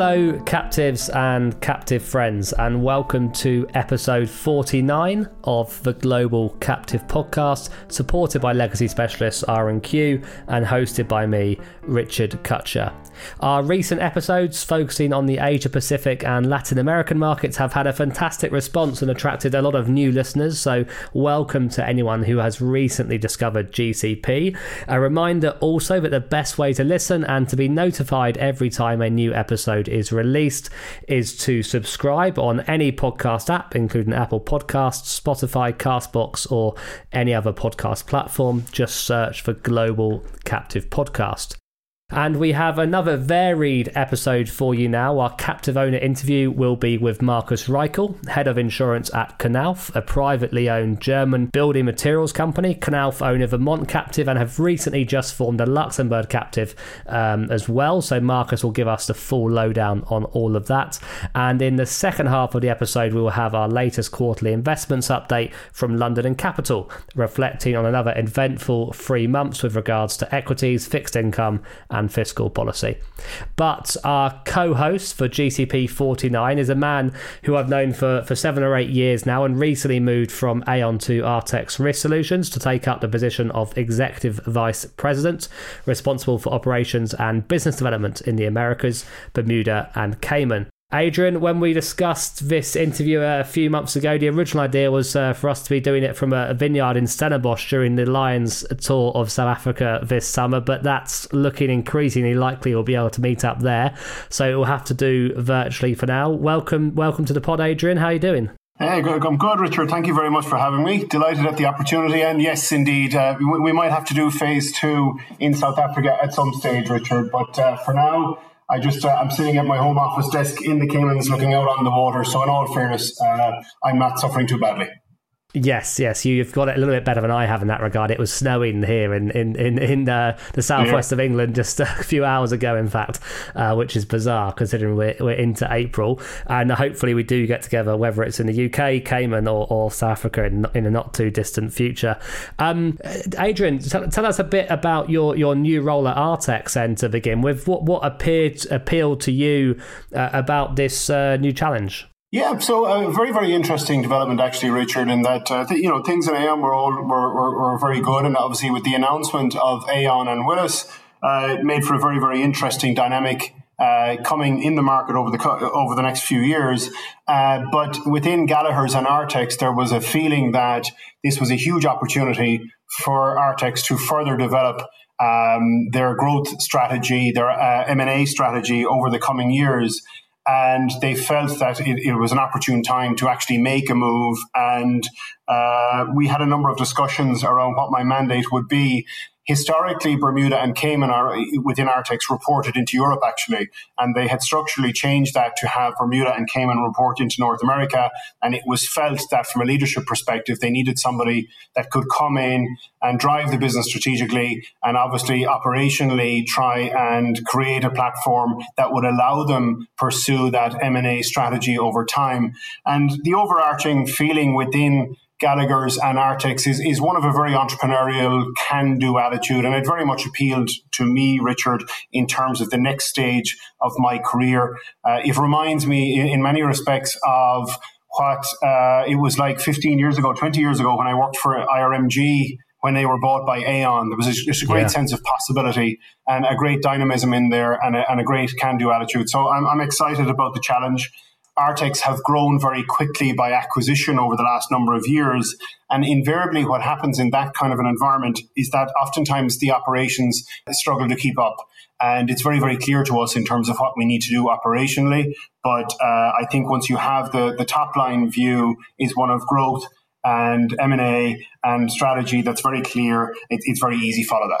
Hello, captives and captive friends, and welcome to episode 49 of the Global Captive Podcast, supported by legacy specialists R&Q and hosted by me, Richard Cutcher. Our recent episodes focusing on the Asia Pacific and Latin American markets have had a fantastic response and attracted a lot of new listeners. So, welcome to anyone who has recently discovered GCP. A reminder also that the best way to listen and to be notified every time a new episode is released is to subscribe on any podcast app, including Apple Podcasts, Spotify, Castbox, or any other podcast platform. Just search for Global Captive Podcast. And we have another varied episode for you now. Our captive owner interview will be with Markus Reichel, head of insurance at Knauf, a privately owned German building materials company. Knauf own a Vermont captive and have recently just formed a Luxembourg captive um, as well. So Markus will give us the full lowdown on all of that. And in the second half of the episode, we will have our latest quarterly investments update from London and Capital, reflecting on another eventful three months with regards to equities, fixed income, and fiscal policy. But our co host for GCP 49 is a man who I've known for, for seven or eight years now and recently moved from Aon to Artex Risk Solutions to take up the position of Executive Vice President, responsible for operations and business development in the Americas, Bermuda, and Cayman. Adrian, when we discussed this interview a few months ago, the original idea was uh, for us to be doing it from a, vineyard in Stellenbosch during the Lions tour of South Africa this summer, but that's looking increasingly likely we'll be able to meet up there. So we'll have to do virtually for now. Welcome, welcome to the pod, Adrian. How are you doing? Hey, I'm good, Richard. Thank you very much for having me. Delighted at the opportunity. And yes, indeed, uh, we, we, might have to do phase two in South Africa at some stage, Richard. But uh, for now, I just uh, I'm sitting at my home office desk in the Caymans, looking out on the water. So, in all fairness, uh, I'm not suffering too badly. Yes, yes, you've got it a little bit better than I have in that regard. It was snowing here in in in, in uh, the southwest yeah. of England just a few hours ago, in fact, uh, which is bizarre considering we're, we're into April. And hopefully, we do get together, whether it's in the UK, Cayman, or, or South Africa in, in a not too distant future. Um, Adrian, tell, tell, us a bit about your, your new role at Artex and to begin with. What what appeared appealed to you uh, about this uh, new challenge? Yeah, so a uh, very, very interesting development, actually, Richard, in that, uh, th- you know, things in Aon were all were, were, were, very good. And obviously, with the announcement of Aon and Willis, uh, it made for a very, very interesting dynamic uh, coming in the market over the co- over the next few years. Uh, but within Gallagher's and Artex, there was a feeling that this was a huge opportunity for Artex to further develop um, their growth strategy, their uh, M&A strategy over the coming years and they felt that it, it, was an opportune time to actually make a move. And uh, we had a number of discussions around what my mandate would be historically, Bermuda and Cayman are within Artex reported into Europe actually, and they had structurally changed that to have Bermuda and Cayman report into North America. And it was felt that from a leadership perspective, they needed somebody that could come in and drive the business strategically and obviously operationally try and create a platform that would allow them pursue that M&A strategy over time. And the overarching feeling within Gallagher's and Artex is, is one of a very entrepreneurial, can do attitude. And it very much appealed to me, Richard, in terms of the next stage of my career. Uh, it reminds me, in, in, many respects, of what uh, it was like 15 years ago, 20 years ago, when I worked for IRMG when they were bought by Aon. There was a, a great yeah. sense of possibility and a great dynamism in there and a, and a great can do attitude. So I'm, I'm excited about the challenge. Artex have grown very quickly by acquisition over the last number of years. And invariably, what happens in that kind of an environment is that oftentimes the operations struggle to keep up. And it's very, very clear to us in terms of what we need to do operationally. But uh, I think once you have the, the top line view is one of growth and M&A and strategy that's very clear, it, it's very easy follow that.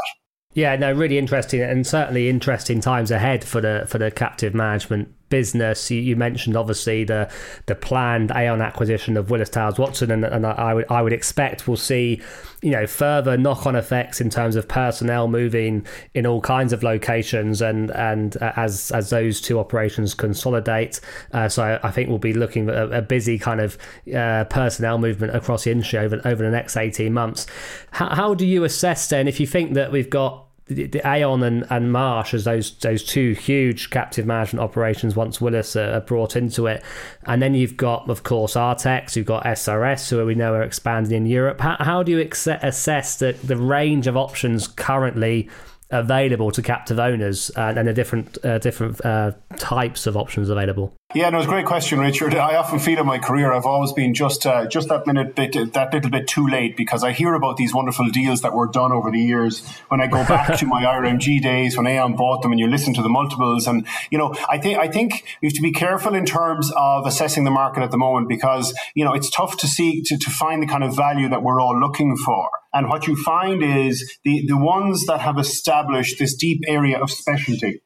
Yeah, no, really interesting, and certainly interesting times ahead for the for the captive management business. You, you, mentioned obviously the the planned Aon acquisition of Willis Towers Watson, and, and I would I would expect we'll see you know further knock on effects in terms of personnel moving in all kinds of locations, and and uh, as as those two operations consolidate. Uh, so I, think we'll be looking at a, a busy kind of uh, personnel movement across the industry over over the next eighteen months. How, how do you assess then if you think that we've got the, Aon and, and Marsh as those those two huge captive management operations once Willis are, are, brought into it, and then you've got of course Artex, you've got SRS, who we know are expanding in Europe. How, how do you ex- assess the the range of options currently? available to captive owners and, and the different uh, different uh, types of options available? Yeah, no, it's a great question, Richard. I often feel in my career I've always been just uh, just that minute bit that little bit too late because I hear about these wonderful deals that were done over the years. When I go back to my IRMG days when Aon bought them, and you listen to the multiples, and you know, I think I think we have to be careful in terms of assessing the market at the moment because you know it's tough to see to, to find the kind of value that we're all looking for. And what you find is the the ones that have established this deep area of specialty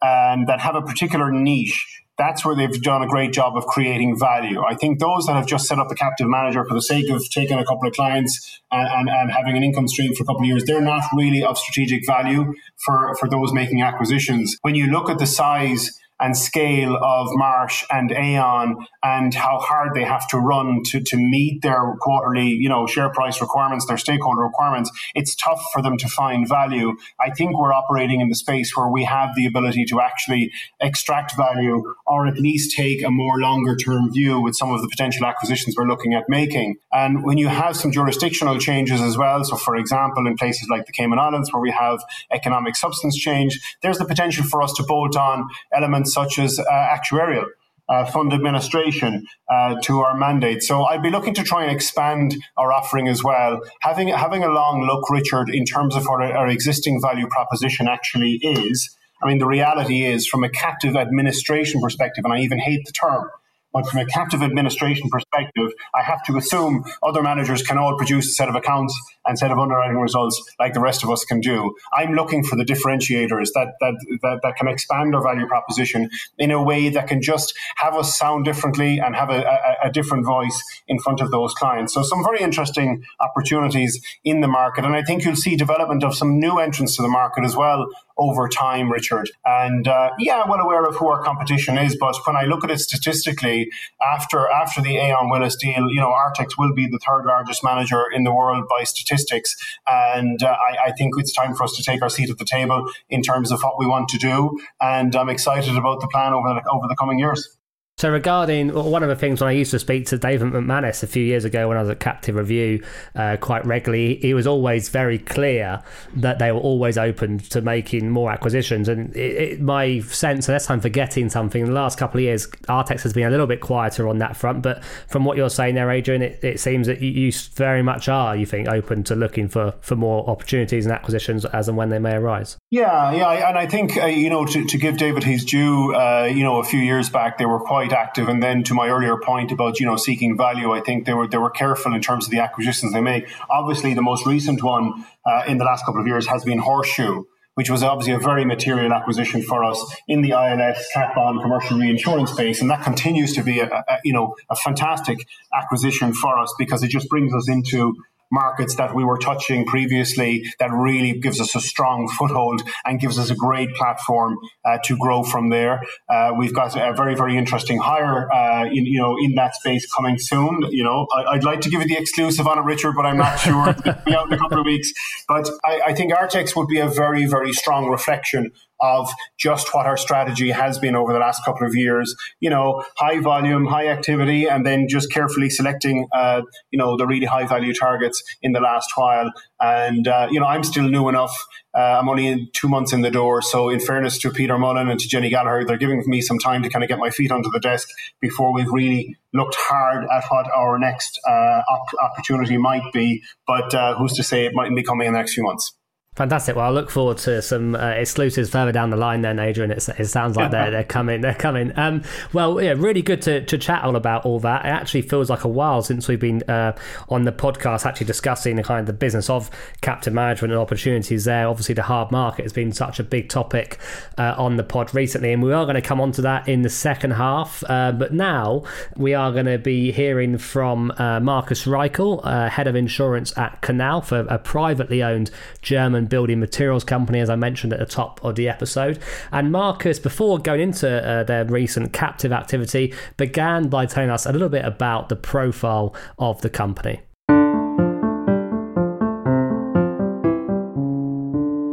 and that have a particular niche that's where they've done a great job of creating value. I think those that have just set up a captive manager for the sake of taking a couple of clients and, and, and, having an income stream for a couple of years, they're not really of strategic value for, for those making acquisitions. When you look at the size and scale of Marsh and Aon and how hard they have to run to, to meet their quarterly, you know, share price requirements, their stakeholder requirements, it's tough for them to find value. I think we're operating in the space where we have the ability to actually extract value or at least take a more longer term view with some of the potential acquisitions we're looking at making. And when you have some jurisdictional changes as well, so for example, in places like the Cayman Islands where we have economic substance change, there's the potential for us to bolt on elements such as uh, actuarial. Uh, fund administration uh, to our mandate. So I'd be looking to try and expand our offering as well. Having having a long look, Richard, in terms of what our existing value proposition actually is. I mean, the reality is, from a captive administration perspective, and I even hate the term, but from a captive administration perspective, I have to assume other managers can all produce a set of accounts and set of underwriting results like the rest of us can do. I'm looking for the differentiators that that that, that can expand our value proposition in a way that can just have us sound differently and have a, a, a different voice in front of those clients. So some very interesting opportunities in the market, and I think you'll see development of some new entrants to the market as well over time, Richard. And uh, yeah, well aware of who our competition is, but when I look at it statistically, after after the Aon Willis deal, you know, Artex will be the third largest manager in the world by statistics, and uh, I, I, think it's time for us to take our seat at the table in terms of what we want to do. And I'm excited about the plan over the, over the coming years. So, regarding one of the things when I used to speak to David McManus a few years ago when I was at Captive Review uh, quite regularly, he was always very clear that they were always open to making more acquisitions. And it, it, my sense, unless I'm forgetting something, in the last couple of years, Artex has been a little bit quieter on that front. But from what you're saying there, Adrian, it, it seems that you, you very much are, you think, open to looking for, for more opportunities and acquisitions as and when they may arise. Yeah, yeah. And I think, uh, you know, to, to give David his due, uh, you know, a few years back, they were quite quite active. And then to my earlier point about you know seeking value, I think they were they were careful in terms of the acquisitions they make. Obviously, the most recent one uh, in the last couple of years has been Horseshoe which was obviously a very material acquisition for us in the ILS cat bond commercial reinsurance space, and that continues to be a, a, you know a fantastic acquisition for us because it just brings us into markets that we were touching previously that really gives us a strong foothold and gives us a great platform uh, to grow from there. Uh, we've got a very, very interesting hire, uh, in, you know, in that space coming soon. You know, I, would like to give you the exclusive on it, Richard, but I'm not sure. It'll be out in a couple of weeks. But I, I think Artex would be a very, very strong reflection of just what our strategy has been over the last couple of years. You know, high volume, high activity, and then just carefully selecting, uh, you know, the really high value targets in the last while. And, uh, you know, I'm still new enough. Uh, I'm only in two months in the door. So, in fairness to Peter Mullen and to Jenny Gallagher, they're giving me some time to kind of get my feet under the desk before we've really looked hard at what our next uh, op- opportunity might be. But uh, who's to say it mightn't be coming in the next few months? Fantastic. Well, I look forward to some uh, exclusives further down the line. Then, Adrian, it, it sounds like they're they're coming. They're coming. Um, well, yeah, really good to, to chat all about all that. It actually feels like a while since we've been uh, on the podcast actually discussing the kind of the business of captive management and opportunities there. Obviously, the hard market has been such a big topic uh, on the pod recently, and we are going to come on to that in the second half. Uh, but now we are going to be hearing from uh, Markus Reichel, uh, head of insurance at Knauf a, a privately owned German building materials company, as I mentioned at the top of the episode. And Markus, before going into uh, their recent captive activity, began by telling us a little bit about the profile of the company.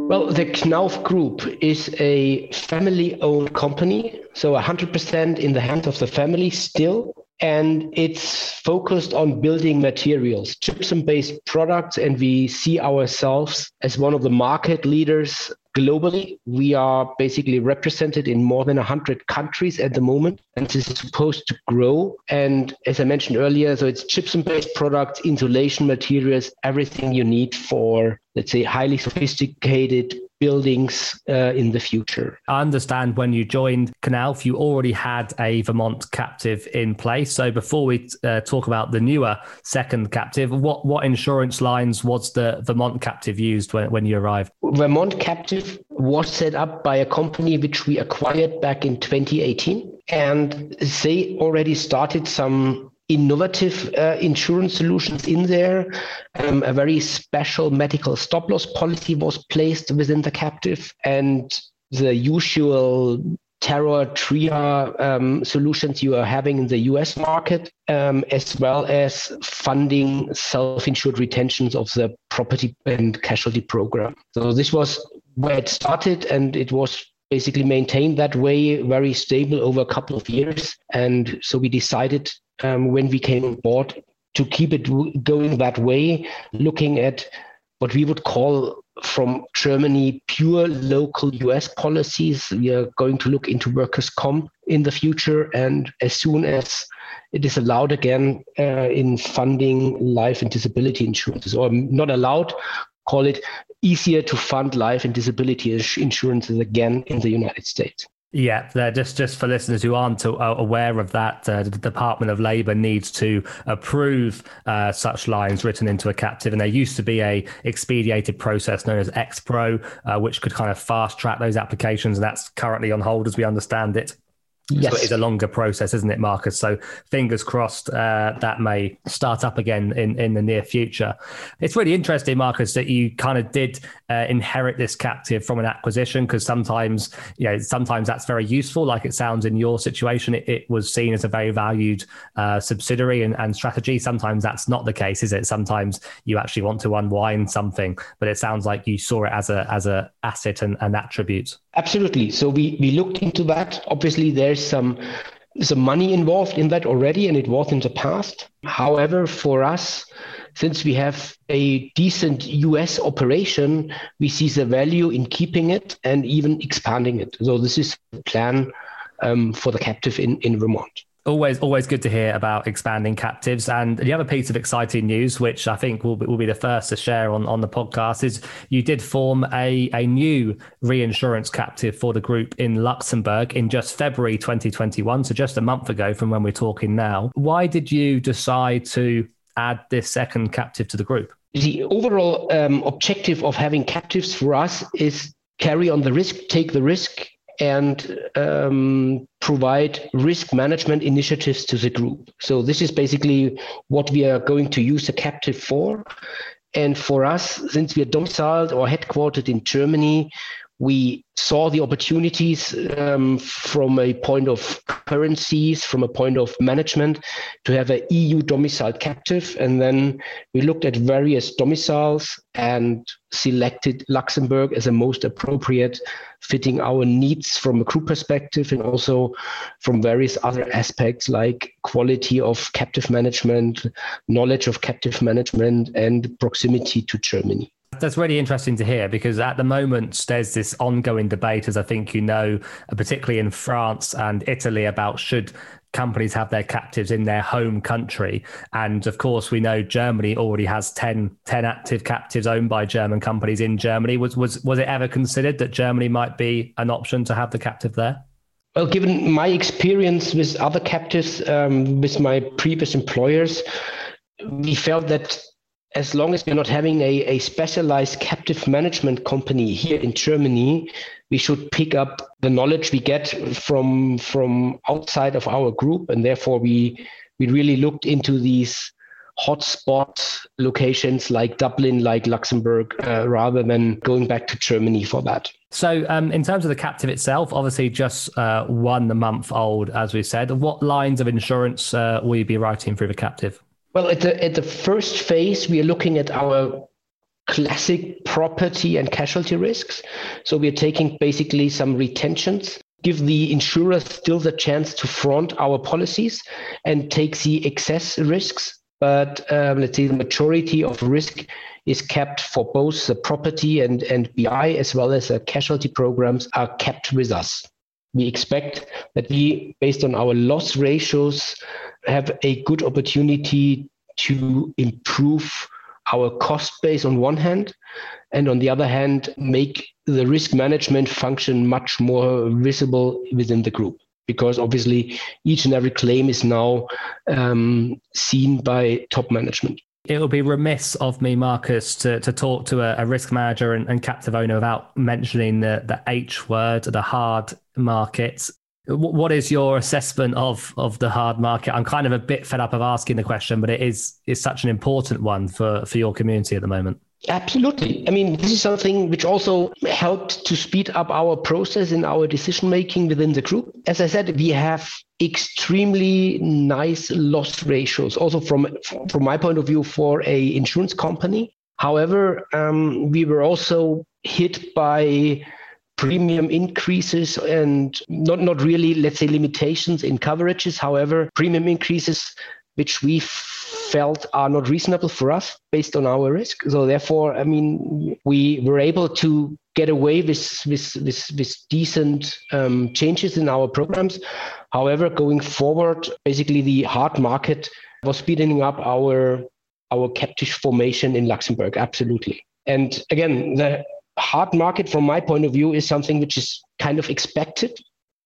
Well, the Knauf Group is a family owned company, so 100% in the hands of the family still. And it's focused on building materials, gypsum based products. And we see ourselves as one of the market leaders globally. We are basically represented in more than 100 countries at the moment, and this is supposed to grow. And as I mentioned earlier, so it's gypsum based products, insulation materials, everything you need for, let's say, highly sophisticated buildings uh, in the future. I understand when you joined Knauf, you already had a Vermont captive in place. So before we uh, talk about the newer second captive, what, what insurance lines was the Vermont captive used when, when you arrived? Vermont captive was set up by a company which we acquired back in 2018. And they already started some innovative uh, insurance solutions in there. Um, a very special medical stop loss policy was placed within the captive, and the usual terror TRIA um, solutions you are having in the US market, um, as well as funding self insured retentions of the property and casualty program. So, this was where it started, and it was basically maintained that way, very stable over a couple of years. And so we decided um, when we came on board to keep it going that way, looking at what we would call from Germany pure local US policies. We are going to look into workers' comp in the future, and as soon as it is allowed again uh, in funding life and disability insurances, or not allowed, call it easier to fund life and disability insurances again in the United States. Yeah, just just for listeners who aren't aware of that, uh, the Department of Labour needs to approve uh, such lines written into a captive, and there used to be a expedited process known as XPro, uh, which could kind of fast track those applications, and that's currently on hold as we understand it. Yes. So it is a longer process, isn't it, Markus? So fingers crossed uh, that may start up again in, in the near future. It's really interesting, Markus, that you kind of did uh, inherit this captive from an acquisition because sometimes, you know, sometimes that's very useful. Like it sounds in your situation, it, it was seen as a very valued uh, subsidiary and, and strategy. Sometimes that's not the case, is it? Sometimes you actually want to unwind something, but it sounds like you saw it as a as a asset and an attribute. Absolutely. So we, we looked into that. Obviously, there's some some money involved in that already, and it was in the past. However, for us, since we have a decent US operation, we see the value in keeping it and even expanding it. So this is the plan um, for the captive in, in Vermont always always good to hear about expanding captives. And the other piece of exciting news which i think will be, will be the first to share on, on the podcast is you did form a, a new reinsurance captive for the group in luxembourg in just february 2021 so just a month ago from when we're talking now. Why did you decide to add this second captive to the group? The overall um, objective of having captives for us is carry on the risk take the risk and um, provide risk management initiatives to the group. So this is basically what we are going to use the captive for. And for us, since we are domiciled or headquartered in Germany, we saw the opportunities um, from a point of currencies, from a point of management, to have an EU domiciled captive. And then we looked at various domiciles and selected Luxembourg as the most appropriate, fitting our needs from a crew perspective and also from various other aspects like quality of captive management, knowledge of captive management, and proximity to Germany. That's really interesting to hear because at the moment there's this ongoing debate, as I think you know, particularly in France and Italy, about should companies have their captives in their home country. And of course, we know Germany already has 10, 10 active captives owned by German companies in Germany. Was, was, was it ever considered that Germany might be an option to have the captive there? Well, given my experience with other captives, um, with my previous employers, we felt that as long as we're not having a, a specialized captive management company here in Germany, we should pick up the knowledge we get from from outside of our group, and therefore we we really looked into these hotspot locations like Dublin, like Luxembourg, uh, rather than going back to Germany for that. So, um, in terms of the captive itself, obviously just uh, one month old, as we said. What lines of insurance uh, will you be writing through the captive? Well, at the, at the first phase, we are looking at our classic property and casualty risks. So we are taking basically some retentions, give the insurer still the chance to front our policies and take the excess risks. But um, let's say the majority of risk is kept for both the property and, and BI as well as the casualty programs are kept with us. We expect that we, based on our loss ratios, have a good opportunity to improve our cost base on one hand, and on the other hand, make the risk management function much more visible within the group. Because obviously, each and every claim is now um, seen by top management. It would be remiss of me, Markus, to, to talk to a, a risk manager and, and captive owner without mentioning the, the H word, the hard market. What is your assessment of of the hard market? I'm kind of a bit fed up of asking the question, but it is is such an important one for for your community at the moment. Absolutely. I mean, this is something which also helped to speed up our process in our decision making within the group. As I said, we have extremely nice loss ratios, also from from my point of view, for a insurance company. However, um, we were also hit by premium increases and not, not really, let's say, limitations in coverages. However, premium increases which we felt are not reasonable for us based on our risk. So therefore, I mean, we were able to get away with with with, with decent um, changes in our programs. However, going forward, basically the hard market was speeding up our our captive formation in Luxembourg. Absolutely. And again, the hard market, from my point of view, is something which is kind of expected.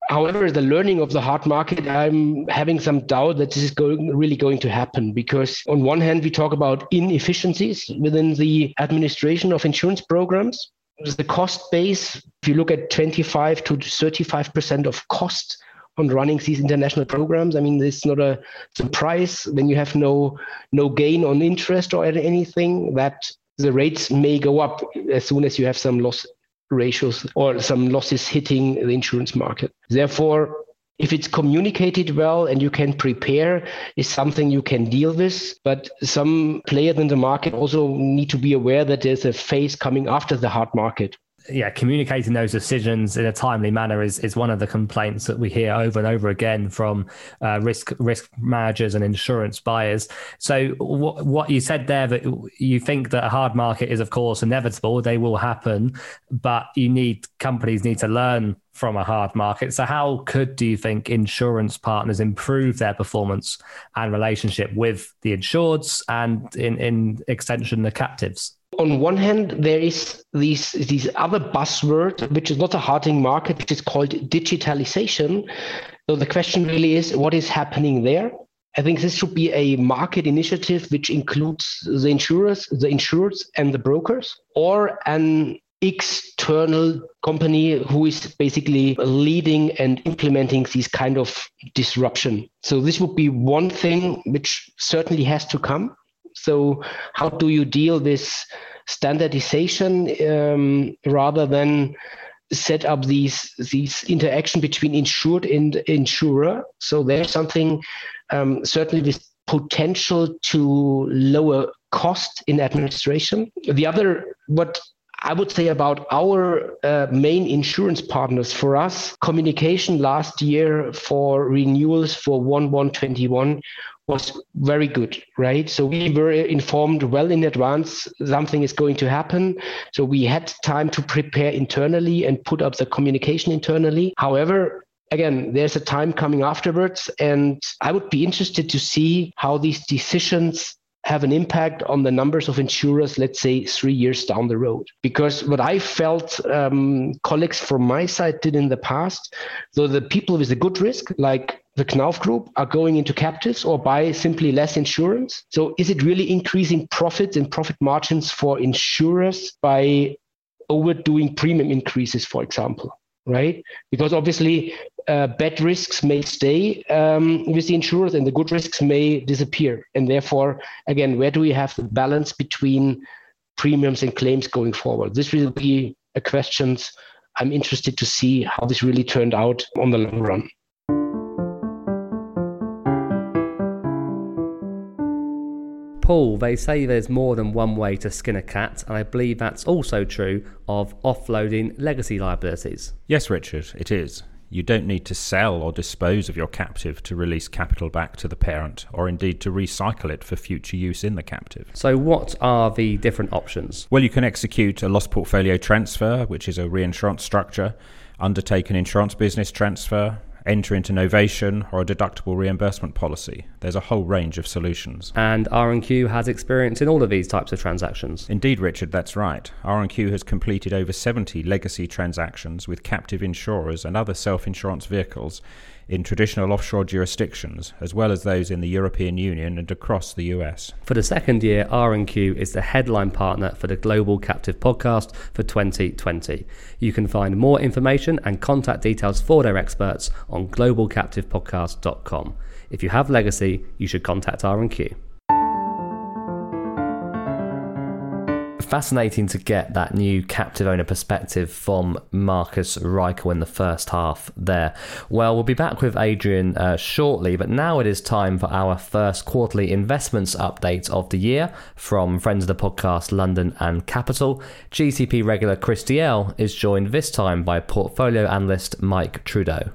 However, the learning of the hard market, I'm having some doubt that this is going really going to happen because on one hand, we talk about inefficiencies within the administration of insurance programs. The cost base, if you look at 25 to 35% of cost on running these international programs. I mean, it's not a surprise when you have no no gain on interest or anything that the rates may go up as soon as you have some loss ratios or some losses hitting the insurance market. Therefore, if it's communicated well and you can prepare is something you can deal with but some players in the market also need to be aware that there's a phase coming after the hard market yeah, communicating those decisions in a timely manner is, is one of the complaints that we hear over and over again from uh, risk risk managers and insurance buyers. So, what what you said there that you think that a hard market is of course inevitable, they will happen, but you need companies need to learn from a hard market. So, how could do you think insurance partners improve their performance and relationship with the insureds and in in extension the captives? On one hand, there is these these other buzzword, which is not a hardening market, which is called digitalization. So the question really is, what is happening there? I think this should be a market initiative which includes the insurers, the insurers, and the brokers, or an external company who is basically leading and implementing these kind of disruption. So this would be one thing which certainly has to come. So how do you deal with standardization um, rather than set up these these interaction between insured and insurer? So there's something um, certainly with potential to lower cost in administration. The other what I would say about our uh, main insurance partners for us, communication last year for renewals for 1 1 21 was very good, right? So we were informed well in advance something is going to happen. So we had time to prepare internally and put up the communication internally. However, again, there's a time coming afterwards, and I would be interested to see how these decisions have an impact on the numbers of insurers, let's say three years down the road. Because what I felt um, colleagues from my side did in the past, though the people with a good risk, like the Knauf Group are going into captives or buy simply less insurance. So is it really increasing profits and profit margins for insurers by overdoing premium increases, for example? Right? Because obviously, uh, bad risks may stay um, with the insurers and the good risks may disappear. And therefore, again, where do we have the balance between premiums and claims going forward? This will be a question I'm interested to see how this really turned out on the long run. Paul, they say there's more than one way to skin a cat, and I believe that's also true of offloading legacy liabilities. Yes, Richard, it is. You don't need to sell or dispose of your captive to release capital back to the parent, or indeed to recycle it for future use in the captive. So, what are the different options? Well, you can execute a loss portfolio transfer, which is a reinsurance structure, undertake an insurance business transfer, enter into novation or a deductible reimbursement policy. There's a whole range of solutions. And R&Q has experience in all of these types of transactions. Indeed, Richard, that's right. R&Q has completed over 70 legacy transactions with captive insurers and other self-insurance vehicles in traditional offshore jurisdictions, as well as those in the European Union and across the US. For the second year, R&Q is the headline partner for the Global Captive Podcast for 2020. You can find more information and contact details for their experts on globalcaptivepodcast.com. If you have legacy, you should contact R&Q. Fascinating to get that new captive owner perspective from Markus Reichel in the first half there. Well, we'll be back with Adrian uh, shortly, but now it is time for our first quarterly investments update of the year from friends of the podcast London and Capital. GCP regular Chris Dalziel is joined this time by portfolio analyst Mike Trudeau.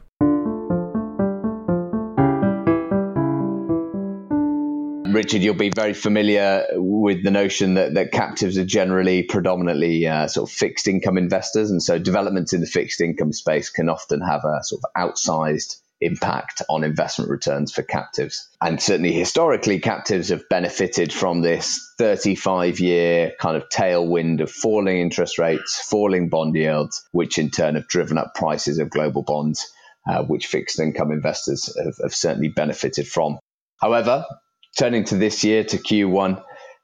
Richard, you'll be very familiar with the notion that, that captives are generally predominantly uh, sort of fixed income investors. And so developments in the fixed income space can often have a sort of outsized impact on investment returns for captives. And certainly historically, captives have benefited from this 35 year kind of tailwind of falling interest rates, falling bond yields, which in turn have driven up prices of global bonds. Uh, which fixed income investors have, have certainly benefited from. However, turning to this year, to Q1,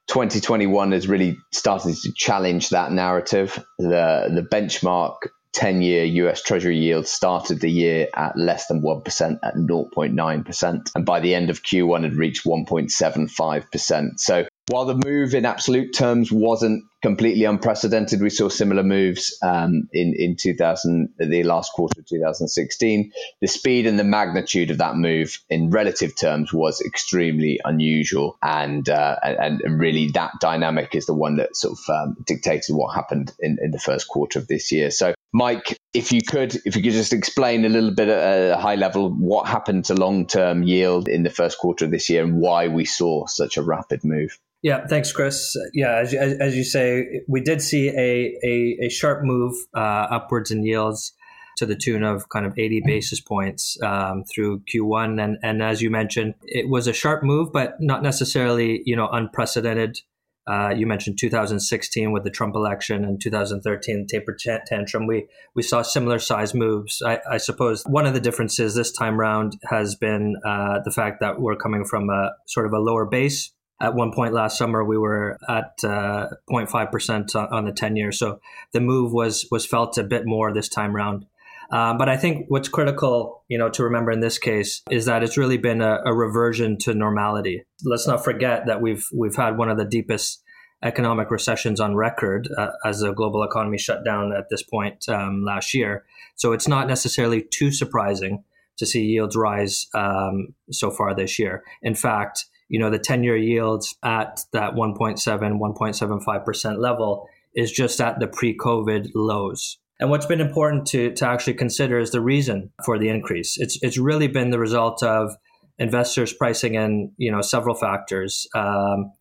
2021 has really started to challenge that narrative. The, the benchmark 10 year US Treasury yield started the year at less than 1% at 0.9%. And by the end of Q1 had reached 1.75%. So while the move in absolute terms wasn't completely unprecedented, we saw similar moves um, in in 2000, the last quarter of 2016. The speed and the magnitude of that move in relative terms was extremely unusual, and uh, and, and really that dynamic is the one that sort of um, dictated what happened in, in the first quarter of this year. So Mike, if you could, if you could just explain a little bit at a high level what happened to long-term yield in the first quarter of this year and why we saw such a rapid move. Yeah, thanks, Chris. Yeah, as, as, as you say, we did see a, a, a sharp move uh, upwards in yields to the tune of kind of 80 basis points um, through Q1. And, and as you mentioned, it was a sharp move, but not necessarily, you know, unprecedented uh, you mentioned 2016 with the Trump election and 2013 taper tantrum. We we saw similar size moves. I, I, suppose one of the differences this time round has been uh, the fact that we're coming from a sort of a lower base. At one point last summer, we were at uh, 0.5% on the 10 year. So the move was was felt a bit more this time round. Um, but I think what's critical, you know, to remember in this case is that it's really been a, a, reversion to normality. Let's not forget that we've we've had one of the deepest economic recessions on record uh, as the global economy shut down at this point um, last year. So it's not necessarily too surprising to see yields rise um, so far this year. In fact, you know the 10-year yields at that 1.7, 1.75 percent level is just at the pre-COVID lows. And what's been important to, to actually consider is the reason for the increase. It's, it's really been the result of investors pricing in, you know, several factors. Um,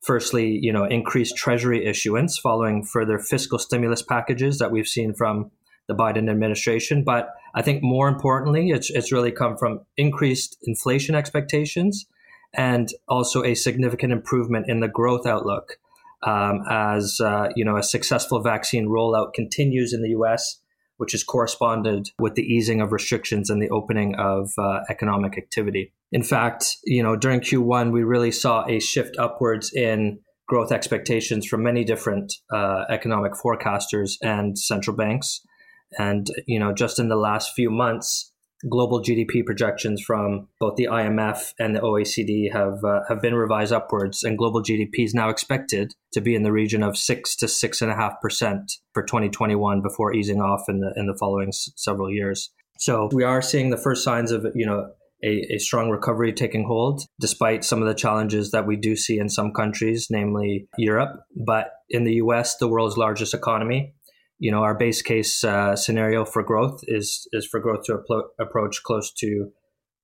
firstly, you know, increased treasury issuance following further fiscal stimulus packages that we've seen from the Biden administration. But I think more importantly, it's, it's really come from increased inflation expectations and also a significant improvement in the growth outlook um, as uh, you know a successful vaccine rollout continues in the U.S., which has corresponded with the easing of restrictions and the opening of uh, economic activity. In fact, you know during Q1 we really saw a shift upwards in growth expectations from many different uh, economic forecasters and central banks, and you know just in the last few months global GDP projections from both the IMF and the OECD have uh, have been revised upwards, and global GDP is now expected to be in the region of six to six and a half percent for 2021 before easing off in the in the following s- several years. So we are seeing the first signs of you know a, a, strong recovery taking hold, despite some of the challenges that we do see in some countries, namely Europe. But in the US, the world's largest economy, you know, our base case uh, scenario for growth is is for growth to apro- approach close to,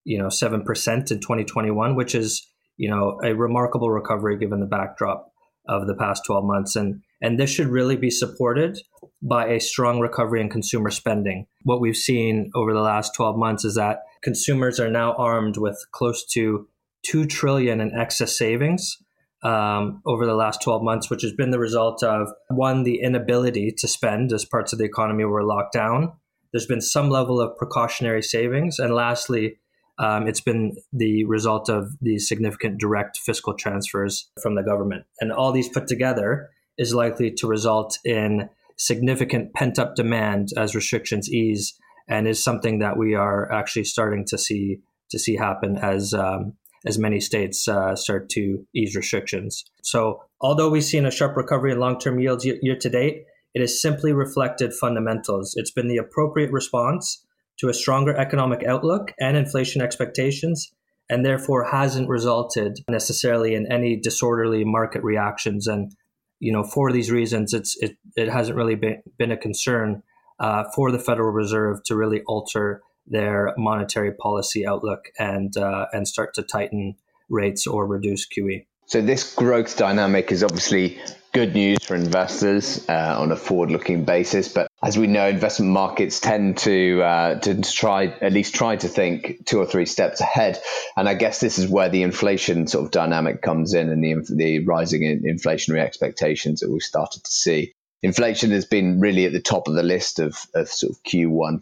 you know, seven percent in 2021, which is you know a remarkable recovery given the backdrop of the past 12 months, and and this should really be supported by a strong recovery in consumer spending. What we've seen over the last 12 months is that consumers are now armed with close to 2 trillion in excess savings um, over the last 12 months, which has been the result of one, the inability to spend as parts of the economy were locked down. There's been some level of precautionary savings. And lastly, um, it's been the result of the significant direct fiscal transfers from the government. And all these put together is likely to result in significant pent up demand as restrictions ease, and is something that we are actually starting to see to see happen as um, as many states uh, start to ease restrictions. So, although we've seen a sharp recovery in long term yields year, to date, it has simply reflected fundamentals. It's been the appropriate response to a stronger economic outlook and inflation expectations, and therefore hasn't resulted necessarily in any disorderly market reactions. And you know, for these reasons, it's it, it hasn't really been, been a concern uh, for the Federal Reserve to really alter their monetary policy outlook and uh, and start to tighten rates or reduce QE. So this growth dynamic is obviously good news for investors uh, on a forward-looking basis. But as we know, investment markets tend to uh, to try at least try to think two or three steps ahead. And I guess this is where the inflation sort of dynamic comes in, and the the rising in inflationary expectations that we've started to see inflation has been really at the top of the list of, of sort of Q1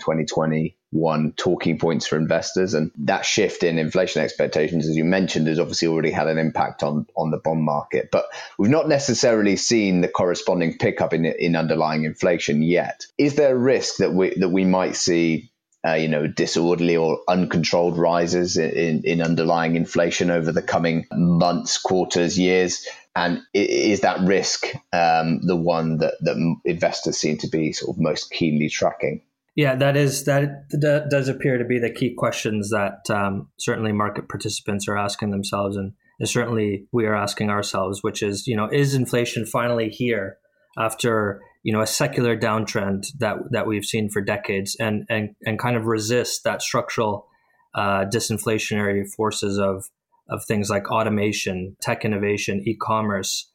2021 talking points for investors. And that shift in inflation expectations, as you mentioned, has obviously already had an impact on, on the bond market. But we've not necessarily seen the corresponding pickup in, in underlying inflation yet. Is there a risk that we, that we might see uh, you know, disorderly or uncontrolled rises in, in underlying inflation over the coming months, quarters, years? And is that risk um, the one that, that investors seem to be sort of most keenly tracking? Yeah, that is that, that does appear to be the key questions that um, certainly market participants are asking themselves, and, and certainly we are asking ourselves, which is, you know, is inflation finally here after you know a secular downtrend that that we've seen for decades, and and and kind of resist that structural uh, disinflationary forces of of things like automation, tech innovation, e-commerce,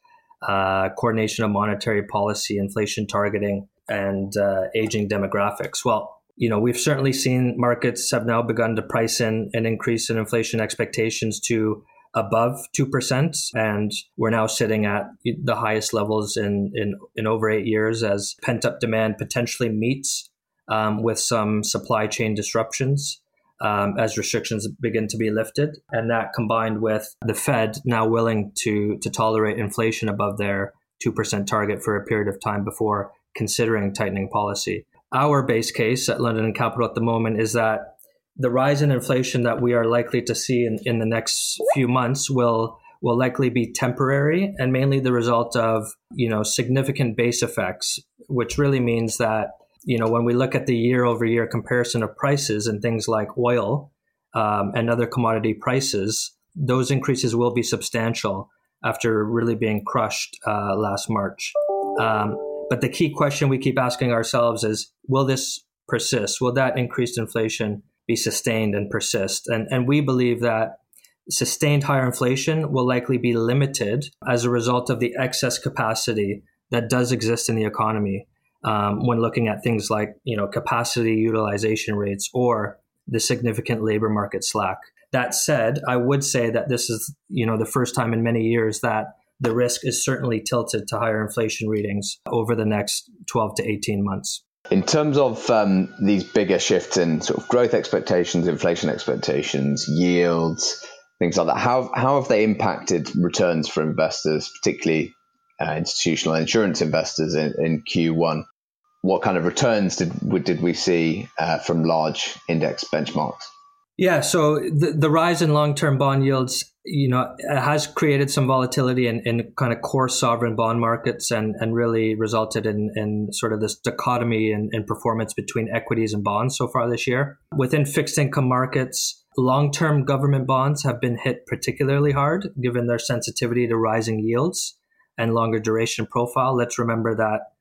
uh, coordination of monetary policy, inflation targeting, and uh, aging demographics. Well, you know, we've certainly seen markets have now begun to price in an increase in inflation expectations to above 2%. And we're now sitting at the highest levels in, in, in over eight years as pent up demand potentially meets um, with some supply chain disruptions um, as restrictions begin to be lifted. And that combined with the Fed now willing to, to tolerate inflation above their 2% target for a period of time before considering tightening policy. Our base case at London and Capital at the moment is that the rise in inflation that we are likely to see in, in the next few months will will likely be temporary and mainly the result of you know significant base effects which really means that you know, when we look at the year over year comparison of prices and things like oil um, and other commodity prices, those increases will be substantial after really being crushed uh, last March. Um, but the key question we keep asking ourselves is will this persist? Will that increased inflation be sustained and persist? And, and we believe that sustained higher inflation will likely be limited as a result of the excess capacity that does exist in the economy um, when looking at things like you know capacity utilization rates or the significant labor market slack. That said, I would say that this is you know the first time in many years that the risk is certainly tilted to higher inflation readings over the next 12 to 18 months. In terms of um, these bigger shifts in sort of growth expectations, inflation expectations, yields, things like that, how, how have they impacted returns for investors, particularly uh, institutional insurance investors in, in Q1? what kind of returns did did we see uh, from large index benchmarks? Yeah, so the, the rise in long term bond yields, you know, uh, has created some volatility in, in kind of core sovereign bond markets and, and really resulted in, in sort of this dichotomy in, in performance between equities and bonds so far this year. Within fixed income markets, Long term government bonds have been hit particularly hard given their sensitivity to rising yields and longer duration profile. Let's remember that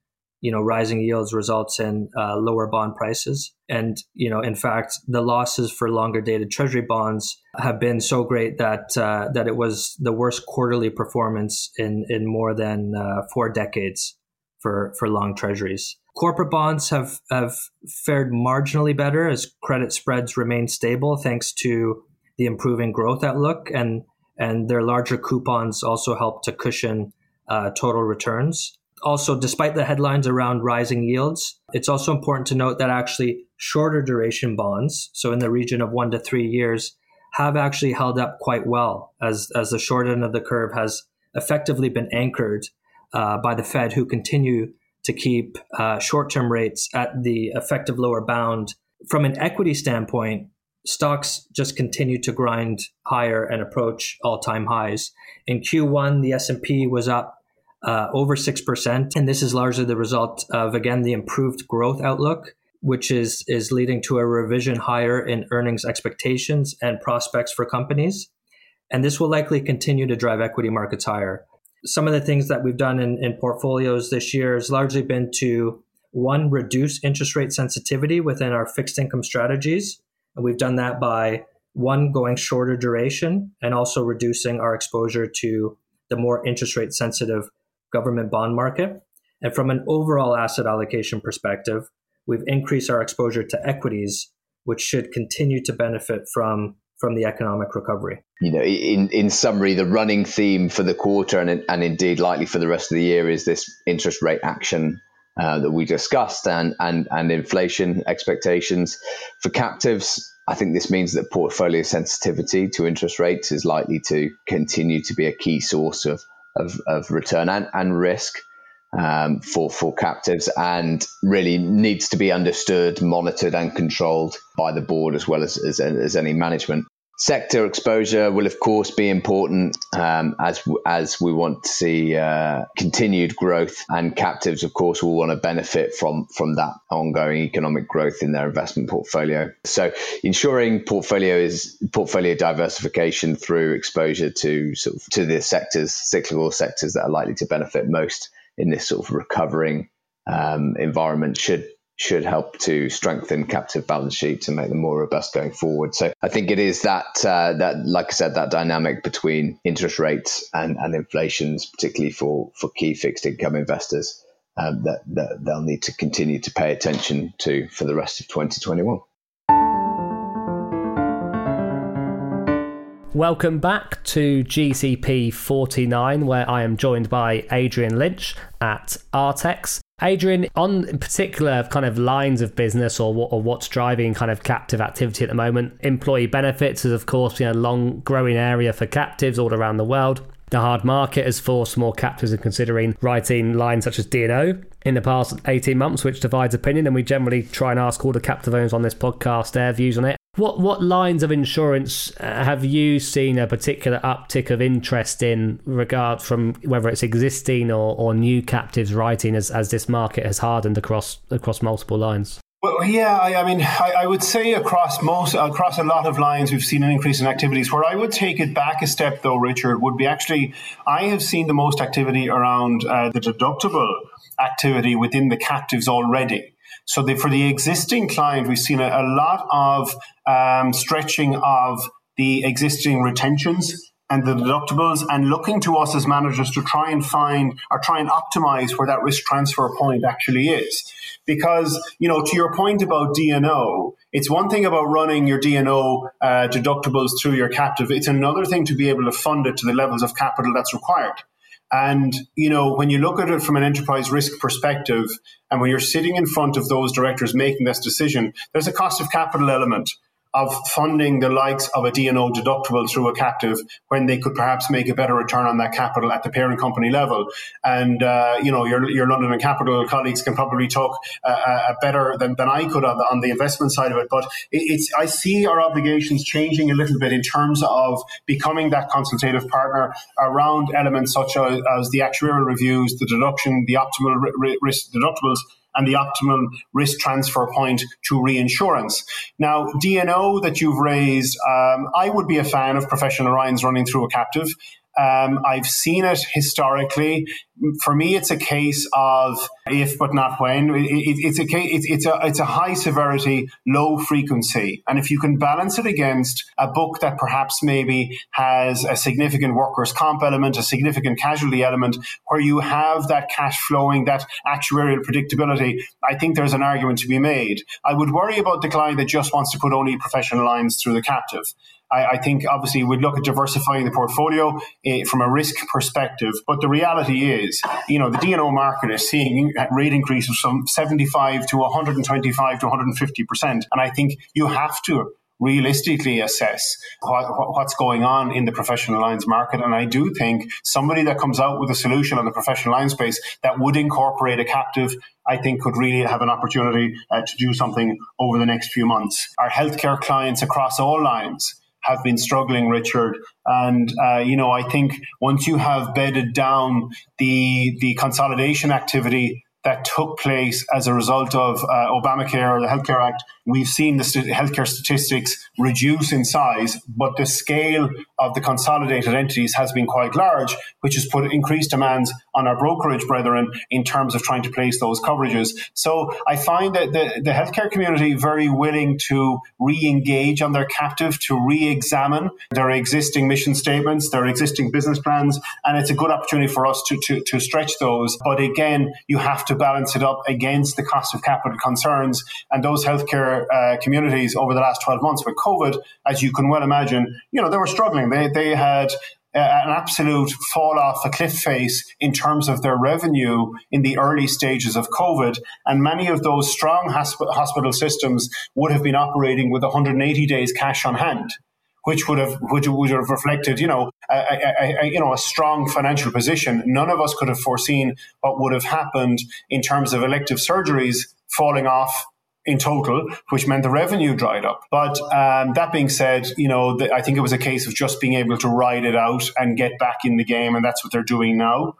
you know rising yields results in uh, lower bond prices. And you know in fact the losses for longer dated treasury bonds have been so great that uh, that it was the worst quarterly performance in in more than uh, four decades for for long treasuries. Corporate bonds have have fared marginally better as credit spreads remain stable thanks to the improving growth outlook and and their larger coupons also help to cushion uh, total returns also, despite the headlines around rising yields, it's also important to note that actually shorter duration bonds, so in the region of one to three years, have actually held up quite well as, as the short end of the curve has effectively been anchored uh, by the Fed, who continue to keep uh, short term rates at the effective lower bound. From an equity standpoint, stocks just continue to grind higher and approach all time highs. In Q1, the S&P was up uh, over 6%. And this is largely the result of, again, the improved growth outlook, which is, is leading to a revision higher in earnings expectations and prospects for companies. And this will likely continue to drive equity markets higher. Some of the things that we've done in, in portfolios this year has largely been to one, reduce interest rate sensitivity within our fixed income strategies. And we've done that by one, going shorter duration and also reducing our exposure to the more interest rate sensitive government bond market. And from an overall asset allocation perspective, we've increased our exposure to equities, which should continue to benefit from from the economic recovery. You know, in in summary, the running theme for the quarter and and indeed likely for the rest of the year is this interest rate action uh, that we discussed and and and inflation expectations for captives. I think this means that portfolio sensitivity to interest rates is likely to continue to be a key source of of, of return and, and risk um, for for captives, and really needs to be understood, monitored, and controlled by the board as well as as, as any management. Sector exposure will, of course, be important um, as as we want to see uh, continued growth, and captives, of course, will want to benefit from from that ongoing economic growth in their investment portfolio. So, ensuring portfolio is portfolio diversification through exposure to sort of to the sectors, cyclical sectors that are likely to benefit most in this sort of recovering um, environment should should help to strengthen captive balance sheets and make them more robust going forward. So I think it is that uh, that, like I said, that dynamic between interest rates and, and inflations, particularly for for key fixed income investors, um, that, that they'll need to continue to pay attention to for the rest of 2021. Welcome back to GCP 49, where I am joined by Adrian Lynch at Artex. Adrian, on particular kind of lines of business or, or what's driving kind of captive activity at the moment, employee benefits is of course you know, a long growing area for captives all around the world. The hard market has forced more captives in considering writing lines such as D&O in the past 18 months, which divides opinion. And we generally try and ask all the captive owners on this podcast their views on it. What what lines of insurance uh, have you seen a particular uptick of interest in regard from whether it's existing or, or new captives writing as, as this market has hardened across across multiple lines? Well, yeah, I, I mean, I, I, would say across most, across a lot of lines, we've seen an increase in activities. Where I would take it back a step, though, Richard, would be actually, I have seen the most activity around uh, the deductible activity within the captives already. So the, for the existing client, we've seen a, a lot of um, stretching of the existing retentions and the deductibles and looking to us as managers to try and find or try and optimize where that risk transfer point actually is. Because, you know, to your point about D&O, it's one thing about running your D&O uh, deductibles through your captive. It's another thing to be able to fund it to the levels of capital that's required. And, you know, when you look at it from an enterprise risk perspective, and when you're sitting in front of those directors making this decision, there's a cost of capital element of funding the likes of a D&O deductible through a captive when they could perhaps make a better return on that capital at the parent company level. And, uh, you know, your, your London and Capital colleagues can probably talk uh, uh, better than, than I could on the, on the investment side of it. But it's, I see our obligations changing a little bit in terms of becoming that consultative partner around elements such as, as the actuarial reviews, the deduction, the optimal risk deductibles, and the optimum risk transfer point to reinsurance. Now, D&O that you've raised, um, I would be a fan of professional lines running through a captive. Um, I've seen it historically. For me, it's a case of if but not when. It, it, it's a case, it's, it's a it's a high severity, low frequency, and if you can balance it against a book that perhaps maybe has a significant workers' comp element, a significant casualty element, where you have that cash flowing, that actuarial predictability, I think there's an argument to be made. I would worry about the client that just wants to put only professional lines through the captive. I, I think obviously we'd look at diversifying the portfolio uh, from a risk perspective. But the reality is, you know, the D&O market is seeing rate increases from 75 to 125 to 150 percent, and I think you have to realistically assess what, what's going on in the professional lines market. And I do think somebody that comes out with a solution on the professional line space that would incorporate a captive, I think could really have an opportunity uh, to do something over the next few months. Our healthcare clients across all lines have been struggling, Richard. And uh, you know, I think once you have bedded down the the consolidation activity that took place as a result of uh, Obamacare or the Healthcare Act, we've seen the st- healthcare statistics reduce in size, but the scale of the consolidated entities has been quite large, which has put increased demands on our brokerage brethren in terms of trying to place those coverages. So I find that the, the healthcare community very willing to re-engage on their captive, to re-examine their existing mission statements, their existing business plans, and it's a good opportunity for us to, to, to stretch those. But again, you have to balance it up against the cost of capital concerns and those healthcare uh, communities over the last 12 months with COVID, as you can well imagine, you know, they were struggling. They, they had uh, an absolute fall off a cliff face in terms of their revenue in the early stages of COVID. And many of those strong hosp- hospital systems would have been operating with 180 days cash on hand. Which would have which would have reflected, you know, a, a, a, you know, a strong financial position. None of us could have foreseen what would have happened in terms of elective surgeries falling off in total, which meant the revenue dried up. But um, that being said, you know, the, I think it was a case of just being able to ride it out and get back in the game, and that's what they're doing now.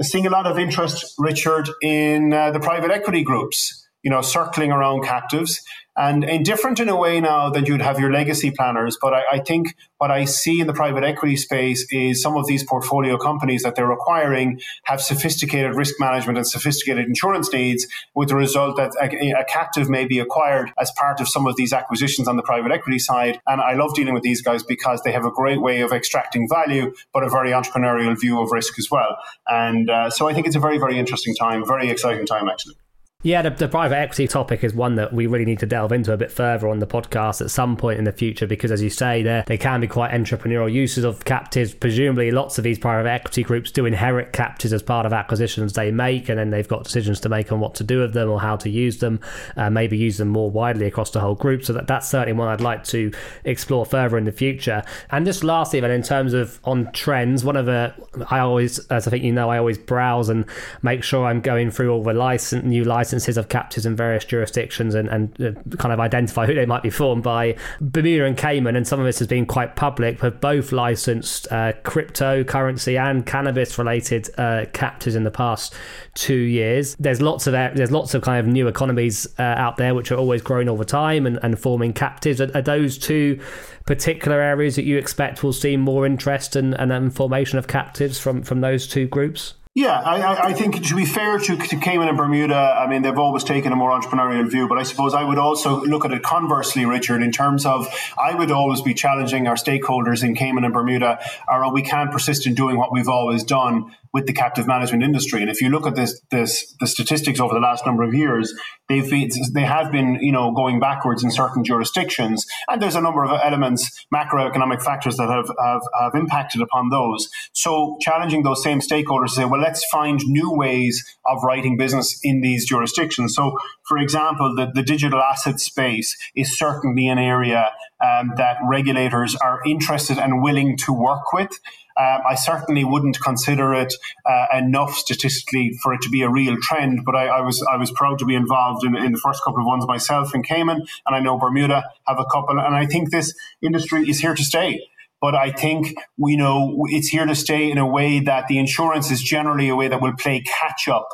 seeing a lot of interest, Richard, in uh, the private equity groups. You know, circling around captives and, and different in a way now than you'd have your legacy planners. But I, I, think what I see in the private equity space is some of these portfolio companies that they're acquiring have sophisticated risk management and sophisticated insurance needs, with the result that a, a captive may be acquired as part of some of these acquisitions on the private equity side. And I love dealing with these guys because they have a great way of extracting value, but a very entrepreneurial view of risk as well. And uh, so I think it's a very, very interesting time, very exciting time, actually. Yeah, the, the, private equity topic is one that we really need to delve into a bit further on the podcast at some point in the future because, as you say, there they can be quite entrepreneurial uses of captives. Presumably, lots of these private equity groups do inherit captives as part of acquisitions they make, and then they've got decisions to make on what to do with them or how to use them, uh, maybe use them more widely across the whole group. So that, that's certainly one I'd like to explore further in the future. And just lastly, then in terms of on trends, one of the I always, as I think you know, I always browse and make sure I'm going through all the license new license licenses of captives in various jurisdictions and, and uh, kind of identify who they might be formed by. Bermuda and Cayman, and some of this has been quite public, have both licensed uh, cryptocurrency and cannabis related uh, captives in the past two years. There's lots of there's lots of kind of new economies uh, out there which are always growing all the time and, and forming captives. Are, are, those two particular areas that you expect will see more interest and, and, and formation of captives from, from those two groups? Yeah, I, I, think to be fair to, to Cayman and Bermuda, I mean, they've always taken a more entrepreneurial view, but I suppose I would also look at it conversely, Richard, in terms of I would always be challenging our stakeholders in Cayman and Bermuda, or oh, we can't persist in doing what we've always done with the captive management industry. And if you look at this, this the statistics over the last number of years, they've been, they have been you know going backwards in certain jurisdictions, and there's a number of elements, macroeconomic factors that have have, have impacted upon those. So challenging those same stakeholders to say, well, let's find new ways of writing business in these jurisdictions. So, for example, the, the digital asset space is certainly an area um, that regulators are interested and willing to work with. Um, I certainly wouldn't consider it uh, enough statistically for it to be a real trend, but I, I, was I was proud to be involved in, in the first couple of ones myself in Cayman, and I know Bermuda have a couple, and I think this industry is here to stay. But I think we know it's here to stay in a way that the insurance is generally a way that will play catch up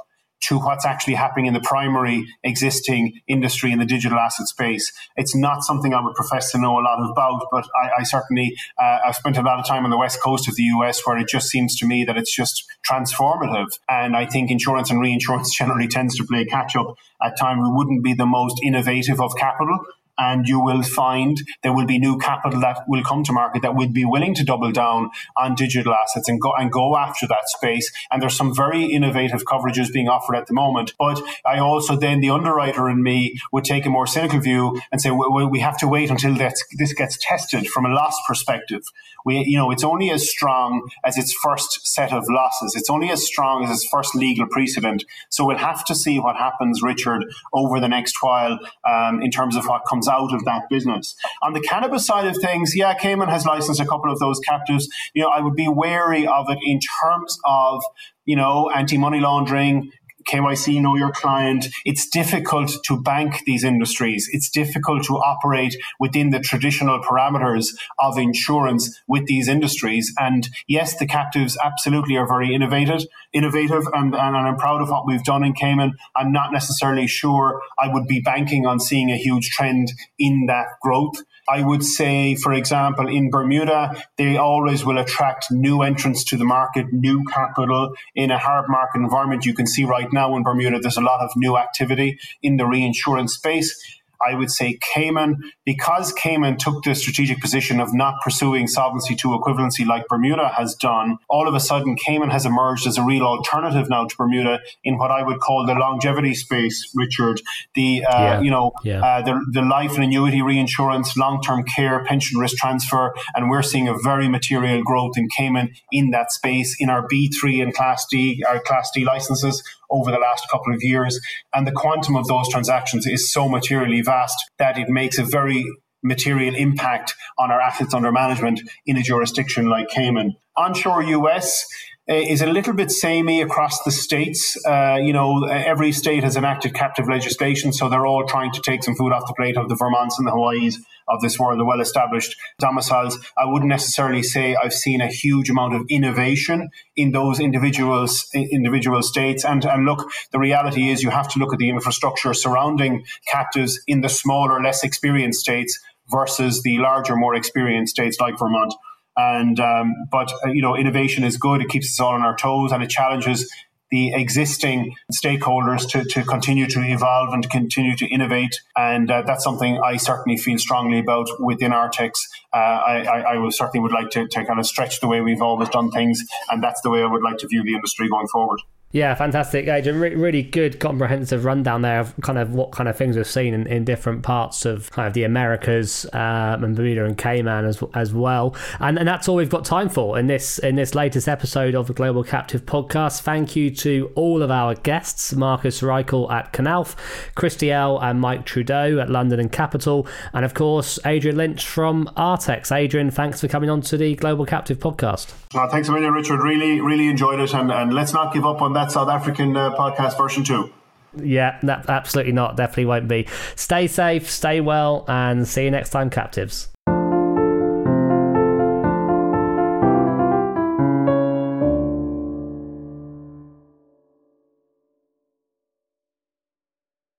to what's actually happening in the primary existing industry in the digital asset space. It's not something I would profess to know a lot about, but I, I certainly uh, I've spent a lot of time on the west coast of the US where it just seems to me that it's just transformative. And I think insurance and reinsurance generally tends to play catch up at times. We wouldn't be the most innovative of capital, and you will find there will be new capital that will come to market that would be willing to double down on digital assets and go and go after that space. And there's some very innovative coverages being offered at the moment. But I also then the underwriter in me would take a more cynical view and say well, we have to wait until this gets tested from a loss perspective. We, you know, it's only as strong as its first set of losses. It's only as strong as its first legal precedent. So we'll have to see what happens, Richard, over the next while um, in terms of what comes comes out of that business. On the cannabis side of things, yeah, Cayman has licensed a couple of those captives. You know, I would be wary of it in terms of you know, anti money laundering, KYC, know your client. It's difficult to bank these industries. It's difficult to operate within the traditional parameters of insurance with these industries. And yes, the captives absolutely are very innovative, innovative, and, and I'm proud of what we've done in Cayman. I'm not necessarily sure I would be banking on seeing a huge trend in that growth. I would say, for example, in Bermuda, they always will attract new entrants to the market, new capital in a hard market environment. You can see right now in Bermuda, there's a lot of new activity in the reinsurance space. I would say Cayman, because Cayman took the strategic position of not pursuing Solvency II equivalency like Bermuda has done, all of a sudden Cayman has emerged as a real alternative now to Bermuda in what I would call the longevity space, Richard. The, uh, yeah. you know, yeah. uh, the, the life and annuity reinsurance, long-term care, pension risk transfer, and we're seeing a very material growth in Cayman in that space in our B3 and Class D, our Class D licenses over the last couple of years. And the quantum of those transactions is so materially vast that it makes a very material impact on our assets under management in a jurisdiction like Cayman. Onshore US, is a little bit samey across the states. Uh, you know, every state has enacted captive legislation, so they're all trying to take some food off the plate of the Vermonts and the Hawaiis of this world, the well established domiciles. I wouldn't necessarily say I've seen a huge amount of innovation in those individuals, individual states. And, and look, the reality is you have to look at the infrastructure surrounding captives in the smaller, less experienced states versus the larger, more experienced states like Vermont. And um, but uh, you know, innovation is good. It keeps us all on our toes, and it challenges the existing stakeholders to, to continue to evolve and to continue to innovate. And uh, that's something I certainly feel strongly about within Artex. Uh, I, I, I will certainly would like to, to kind of stretch the way we've always done things, and that's the way I would like to view the industry going forward. Yeah, fantastic, Adrian. Re- really good comprehensive rundown there of kind of what kind of things we've seen in, in different parts of kind of the Americas um, and Bermuda and Cayman as as well. And and that's all we've got time for in this in this latest episode of the Global Captive Podcast. Thank you to all of our guests: Markus Reichel at Knauf, Christiel and Mike Trudeau at London and Capital, and of course Adrian Lynch from Artex. Adrian, thanks for coming on to the Global Captive Podcast. Uh, thanks a million, Richard. Really, really enjoyed it, and, and let's not give up on that that South African uh, podcast version too. Yeah, that, absolutely not. Definitely won't be. Stay safe, stay well, and see you next time, captives.